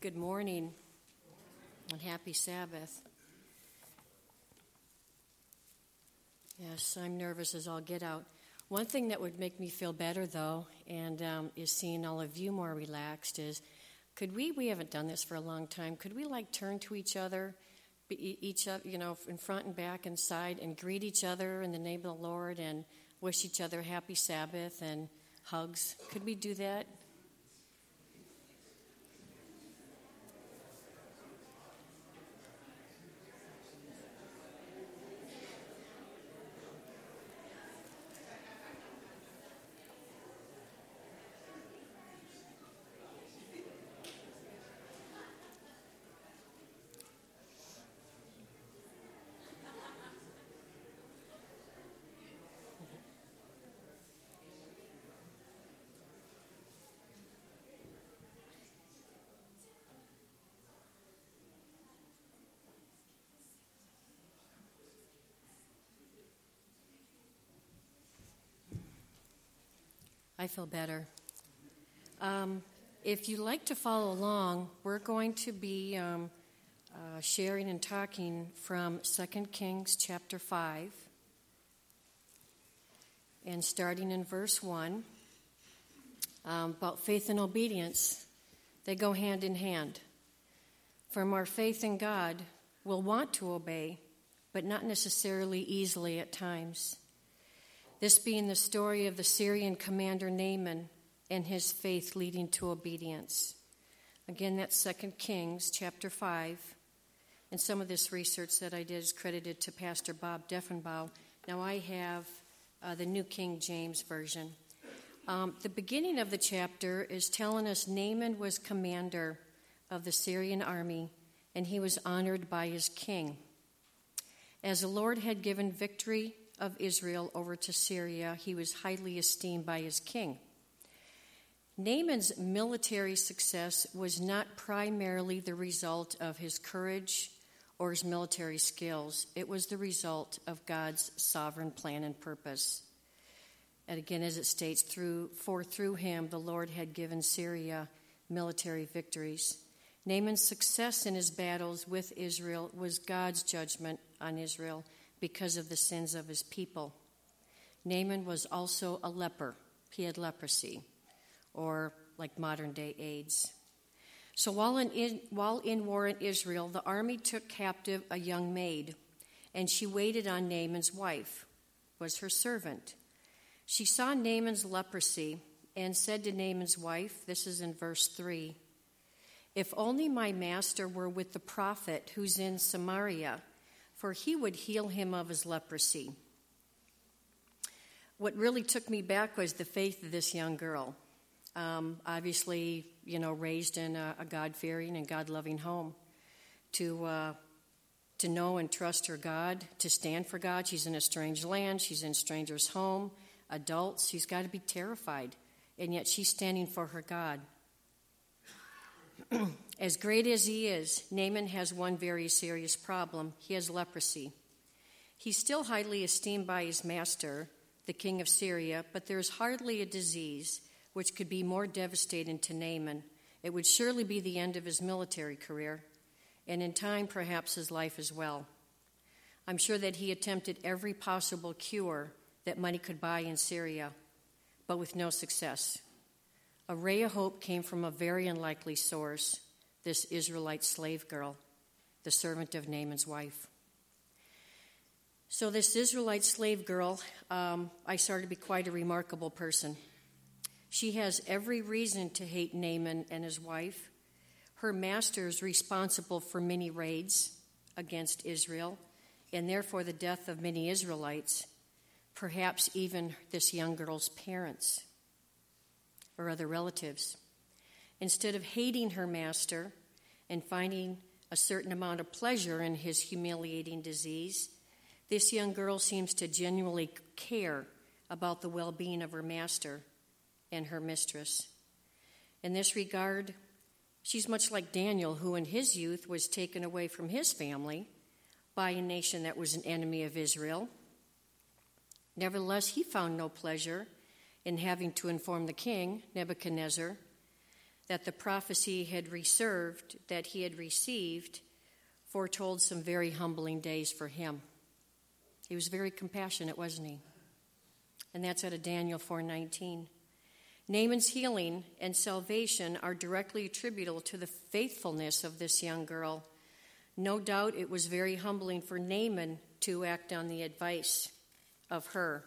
Good morning and happy Sabbath. Yes, I'm nervous as all get out. One thing that would make me feel better, though, and um, is seeing all of you more relaxed, is could we, we haven't done this for a long time, could we like turn to each other, each other, you know, in front and back and side, and greet each other in the name of the Lord and wish each other happy Sabbath and hugs? Could we do that? I feel better. Um, if you'd like to follow along, we're going to be um, uh, sharing and talking from 2 Kings chapter 5 and starting in verse 1 um, about faith and obedience. They go hand in hand. From our faith in God, we'll want to obey, but not necessarily easily at times. This being the story of the Syrian commander Naaman and his faith leading to obedience. Again, that's 2 Kings chapter 5. And some of this research that I did is credited to Pastor Bob Deffinbaugh. Now I have uh, the New King James Version. Um, the beginning of the chapter is telling us Naaman was commander of the Syrian army, and he was honored by his king. As the Lord had given victory of Israel over to Syria, he was highly esteemed by his king. Naaman's military success was not primarily the result of his courage or his military skills, it was the result of God's sovereign plan and purpose. And again, as it states, through, for through him the Lord had given Syria military victories. Naaman's success in his battles with Israel was God's judgment on Israel because of the sins of his people. Naaman was also a leper. He had leprosy, or like modern day AIDS. So while in, while in war in Israel, the army took captive a young maid, and she waited on Naaman's wife, was her servant. She saw Naaman's leprosy and said to Naaman's wife, this is in verse 3 If only my master were with the prophet who's in Samaria for he would heal him of his leprosy. What really took me back was the faith of this young girl. Um, obviously, you know, raised in a, a God fearing and God loving home. To, uh, to know and trust her God, to stand for God. She's in a strange land, she's in stranger's home, adults. She's got to be terrified, and yet she's standing for her God. As great as he is, Naaman has one very serious problem. He has leprosy. He's still highly esteemed by his master, the king of Syria, but there's hardly a disease which could be more devastating to Naaman. It would surely be the end of his military career, and in time, perhaps his life as well. I'm sure that he attempted every possible cure that money could buy in Syria, but with no success. A ray of hope came from a very unlikely source this Israelite slave girl, the servant of Naaman's wife. So, this Israelite slave girl, um, I started to be quite a remarkable person. She has every reason to hate Naaman and his wife. Her master is responsible for many raids against Israel, and therefore the death of many Israelites, perhaps even this young girl's parents or other relatives. Instead of hating her master and finding a certain amount of pleasure in his humiliating disease, this young girl seems to genuinely care about the well being of her master and her mistress. In this regard, she's much like Daniel, who in his youth was taken away from his family by a nation that was an enemy of Israel. Nevertheless, he found no pleasure in having to inform the king, Nebuchadnezzar, that the prophecy had reserved that he had received foretold some very humbling days for him. He was very compassionate, wasn't he? And that's out of Daniel 4:19. Naaman's healing and salvation are directly attributable to the faithfulness of this young girl. No doubt it was very humbling for Naaman to act on the advice of her.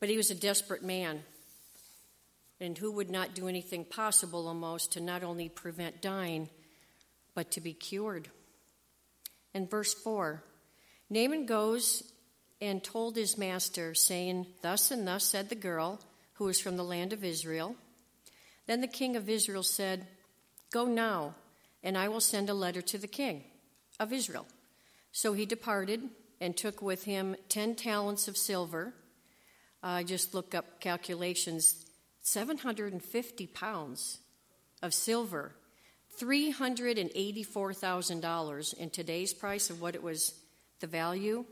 But he was a desperate man, and who would not do anything possible almost to not only prevent dying, but to be cured. And verse 4, Naaman goes and told his master, saying, Thus and thus said the girl who was from the land of Israel. Then the king of Israel said, Go now, and I will send a letter to the king of Israel. So he departed and took with him ten talents of silver. I uh, just looked up calculations 750 pounds of silver, $384,000 in today's price of what it was the value,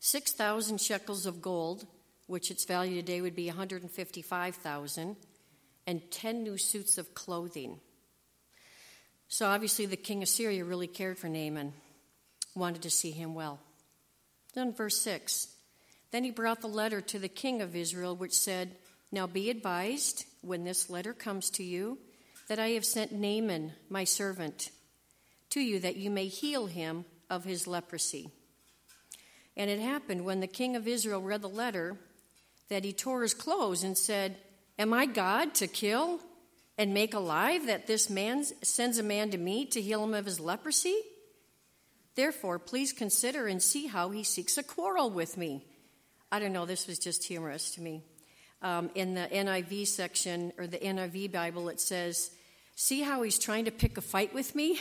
6,000 shekels of gold which its value today would be 155,000, and 10 new suits of clothing. So obviously the king of Syria really cared for Naaman, wanted to see him well. Then verse 6. Then he brought the letter to the king of Israel, which said, Now be advised, when this letter comes to you, that I have sent Naaman, my servant, to you that you may heal him of his leprosy. And it happened when the king of Israel read the letter that he tore his clothes and said, Am I God to kill and make alive that this man sends a man to me to heal him of his leprosy? Therefore, please consider and see how he seeks a quarrel with me. I don't know, this was just humorous to me. Um, in the NIV section, or the NIV Bible, it says, See how he's trying to pick a fight with me?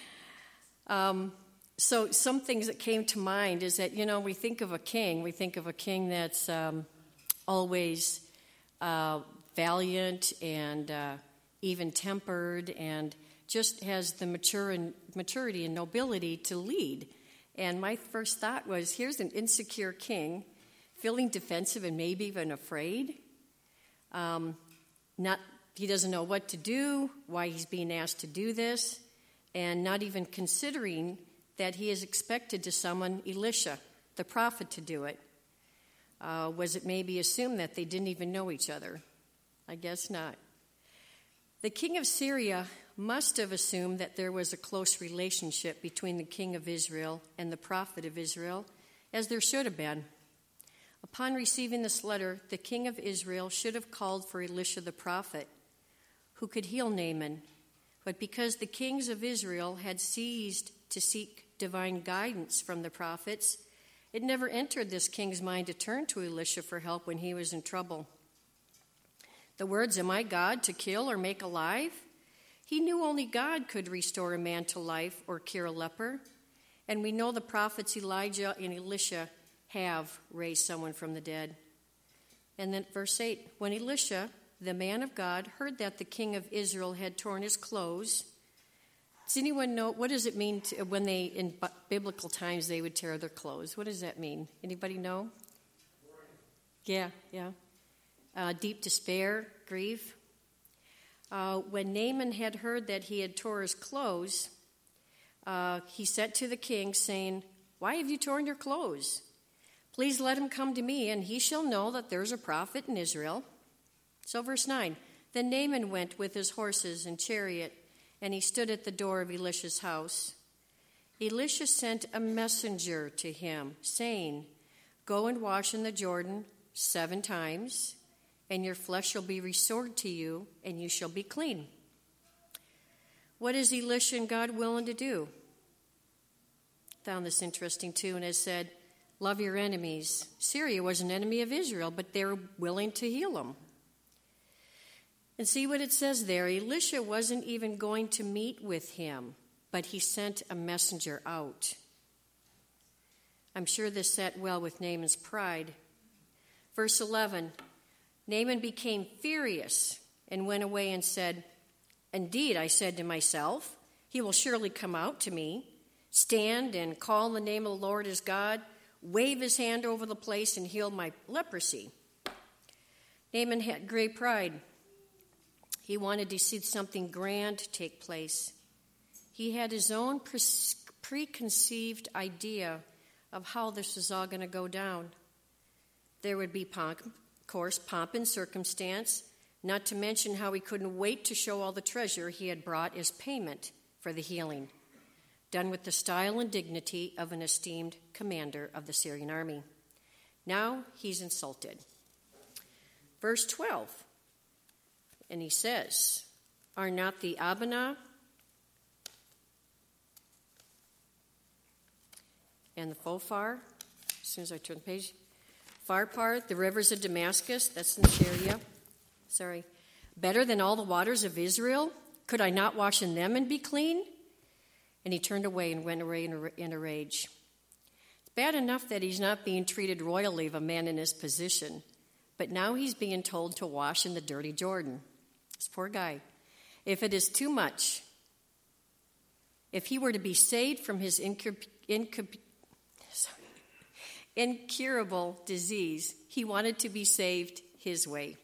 um, so, some things that came to mind is that, you know, we think of a king, we think of a king that's um, always uh, valiant and uh, even tempered and just has the mature and maturity and nobility to lead. And my first thought was here's an insecure king feeling defensive and maybe even afraid. Um, not, he doesn't know what to do, why he's being asked to do this, and not even considering that he is expected to summon Elisha, the prophet, to do it. Uh, was it maybe assumed that they didn't even know each other? I guess not. The king of Syria must have assumed that there was a close relationship between the king of Israel and the prophet of Israel, as there should have been. Upon receiving this letter, the king of Israel should have called for Elisha the prophet, who could heal Naaman. But because the kings of Israel had ceased to seek divine guidance from the prophets, it never entered this king's mind to turn to Elisha for help when he was in trouble. The words, Am I God to kill or make alive? He knew only God could restore a man to life or cure a leper. And we know the prophets Elijah and Elisha have raised someone from the dead. And then verse 8 When Elisha, the man of God, heard that the king of Israel had torn his clothes, does anyone know what does it mean to, when they in biblical times they would tear their clothes? What does that mean? Anybody know? Yeah, yeah. Uh, deep despair, grief. Uh, when Naaman had heard that he had tore his clothes, uh, he said to the king, saying, "Why have you torn your clothes? Please let him come to me, and he shall know that there is a prophet in Israel." So, verse nine. Then Naaman went with his horses and chariot and he stood at the door of Elisha's house. Elisha sent a messenger to him, saying, Go and wash in the Jordan seven times, and your flesh shall be restored to you, and you shall be clean. What is Elisha and God willing to do? Found this interesting too, and has said, Love your enemies. Syria was an enemy of Israel, but they were willing to heal them. And see what it says there. Elisha wasn't even going to meet with him, but he sent a messenger out. I'm sure this sat well with Naaman's pride. Verse 11 Naaman became furious and went away and said, Indeed, I said to myself, he will surely come out to me, stand and call the name of the Lord as God, wave his hand over the place, and heal my leprosy. Naaman had great pride. He wanted to see something grand take place. He had his own pre- preconceived idea of how this was all going to go down. There would be, pomp, of course, pomp and circumstance, not to mention how he couldn't wait to show all the treasure he had brought as payment for the healing, done with the style and dignity of an esteemed commander of the Syrian army. Now he's insulted. Verse 12, and he says, Are not the Abana and the Phophar, as soon as I turn the page, Pharpar, the rivers of Damascus, that's in Syria, sorry, better than all the waters of Israel? Could I not wash in them and be clean? And he turned away and went away in a rage. It's bad enough that he's not being treated royally of a man in his position, but now he's being told to wash in the dirty Jordan. This poor guy. If it is too much, if he were to be saved from his incur- incur- incurable disease, he wanted to be saved his way,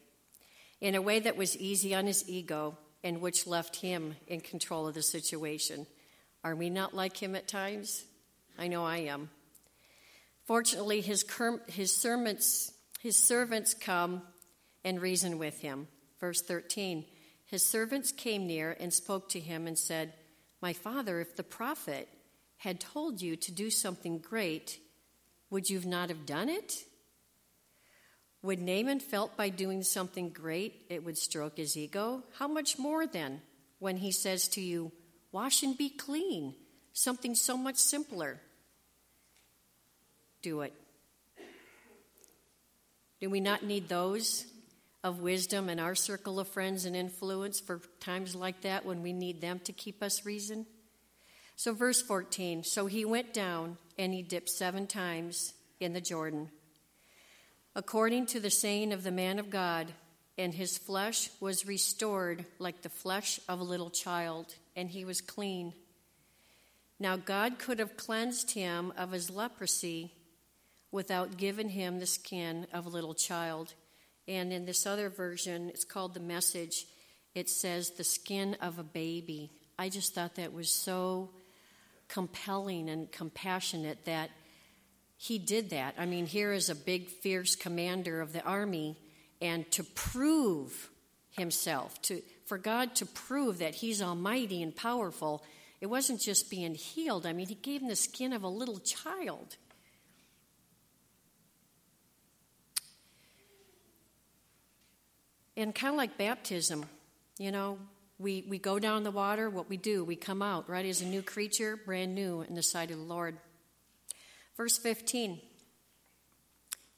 in a way that was easy on his ego and which left him in control of the situation. Are we not like him at times? I know I am. Fortunately, his, his, servants, his servants come and reason with him. Verse 13 His servants came near and spoke to him and said, My father, if the prophet had told you to do something great, would you not have done it? Would Naaman felt by doing something great it would stroke his ego? How much more then when he says to you, Wash and be clean, something so much simpler? Do it. Do we not need those of wisdom in our circle of friends and influence for times like that when we need them to keep us reason? So, verse 14 So he went down and he dipped seven times in the Jordan. According to the saying of the man of God, and his flesh was restored like the flesh of a little child, and he was clean. Now, God could have cleansed him of his leprosy without giving him the skin of a little child. And in this other version, it's called the message, it says the skin of a baby. I just thought that was so compelling and compassionate that he did that. I mean, here is a big, fierce commander of the army, and to prove himself, to, for God to prove that he's almighty and powerful, it wasn't just being healed. I mean, he gave him the skin of a little child. And kind of like baptism, you know, we, we go down the water, what we do, we come out, right, as a new creature, brand new in the sight of the Lord. Verse 15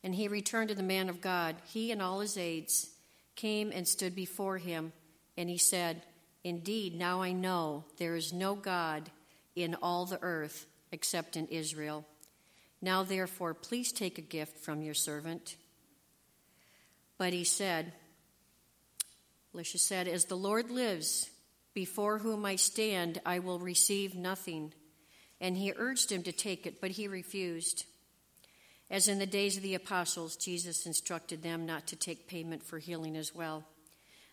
And he returned to the man of God. He and all his aides came and stood before him, and he said, Indeed, now I know there is no God in all the earth except in Israel. Now, therefore, please take a gift from your servant. But he said, Elisha said, As the Lord lives, before whom I stand, I will receive nothing. And he urged him to take it, but he refused. As in the days of the apostles, Jesus instructed them not to take payment for healing as well.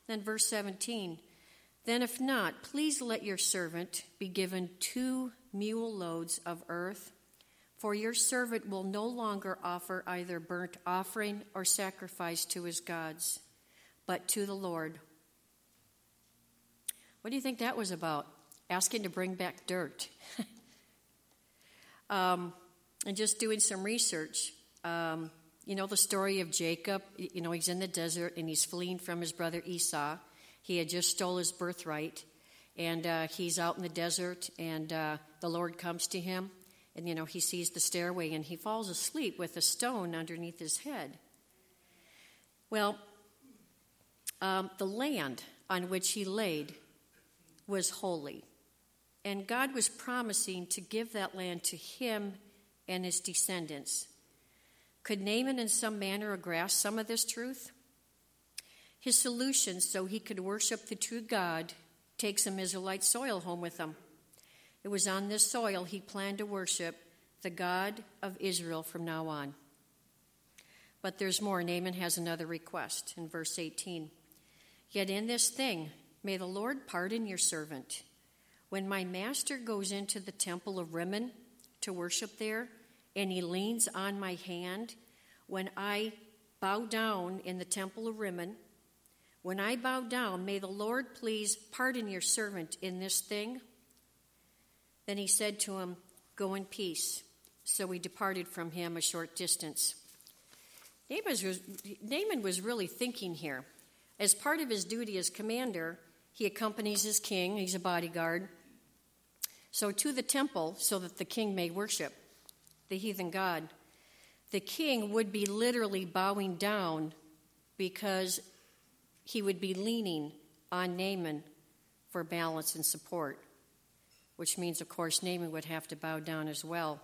Then, verse 17 Then, if not, please let your servant be given two mule loads of earth, for your servant will no longer offer either burnt offering or sacrifice to his gods, but to the Lord what do you think that was about? Asking to bring back dirt. um, and just doing some research. Um, you know the story of Jacob. You know, he's in the desert and he's fleeing from his brother Esau. He had just stole his birthright. And uh, he's out in the desert, and uh, the Lord comes to him. And, you know, he sees the stairway and he falls asleep with a stone underneath his head. Well, um, the land on which he laid was holy. And God was promising to give that land to him and his descendants. Could Naaman in some manner grasp some of this truth? His solution, so he could worship the true God, take some Israelite soil home with him. It was on this soil he planned to worship the God of Israel from now on. But there's more. Naaman has another request in verse 18. Yet in this thing May the Lord pardon your servant. When my master goes into the temple of Rimmon to worship there, and he leans on my hand, when I bow down in the temple of Rimmon, when I bow down, may the Lord please pardon your servant in this thing. Then he said to him, Go in peace. So he departed from him a short distance. Naaman was really thinking here. As part of his duty as commander, he accompanies his king, he's a bodyguard. So to the temple, so that the king may worship the heathen god. The king would be literally bowing down because he would be leaning on Naaman for balance and support, which means, of course, Naaman would have to bow down as well.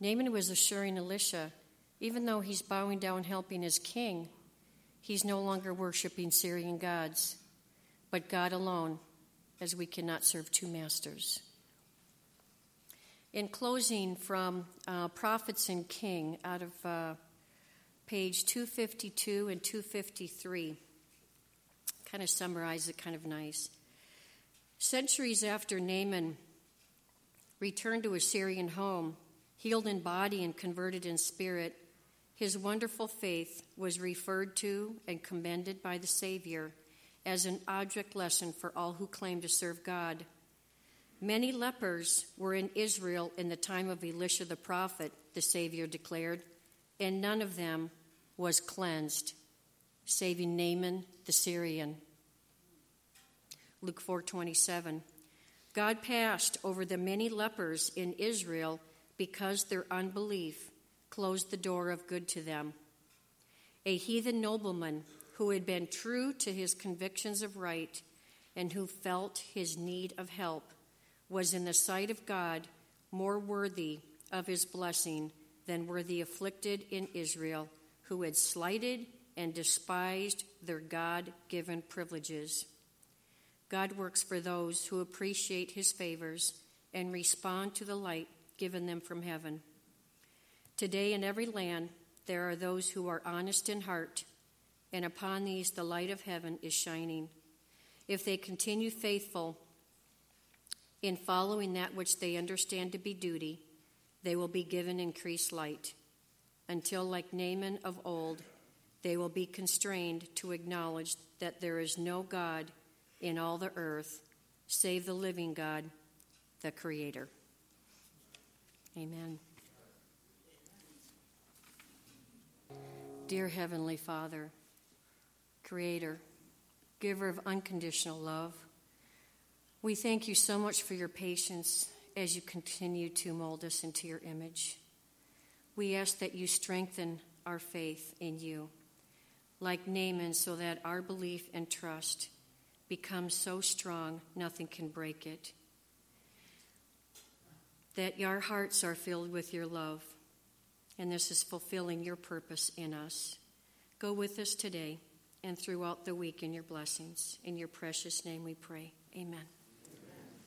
Naaman was assuring Elisha, even though he's bowing down helping his king, he's no longer worshiping Syrian gods, but God alone, as we cannot serve two masters. In closing, from uh, Prophets and King, out of uh, page 252 and 253, kind of summarize it kind of nice. Centuries after Naaman returned to his Syrian home, healed in body and converted in spirit, his wonderful faith was referred to and commended by the Savior as an object lesson for all who claim to serve God. Many lepers were in Israel in the time of Elisha the prophet, the Savior declared, and none of them was cleansed, saving Naaman the Syrian. Luke 4:27. God passed over the many lepers in Israel because their unbelief closed the door of good to them. A heathen nobleman who had been true to his convictions of right and who felt his need of help was in the sight of God more worthy of his blessing than were the afflicted in Israel, who had slighted and despised their God given privileges. God works for those who appreciate his favors and respond to the light given them from heaven. Today, in every land, there are those who are honest in heart, and upon these the light of heaven is shining. If they continue faithful in following that which they understand to be duty, they will be given increased light, until, like Naaman of old, they will be constrained to acknowledge that there is no God in all the earth save the living God, the Creator. Amen. Dear Heavenly Father, Creator, giver of unconditional love, we thank you so much for your patience as you continue to mold us into your image. We ask that you strengthen our faith in you, like Naaman, so that our belief and trust becomes so strong nothing can break it. That our hearts are filled with your love, and this is fulfilling your purpose in us. Go with us today and throughout the week in your blessings. In your precious name we pray. Amen.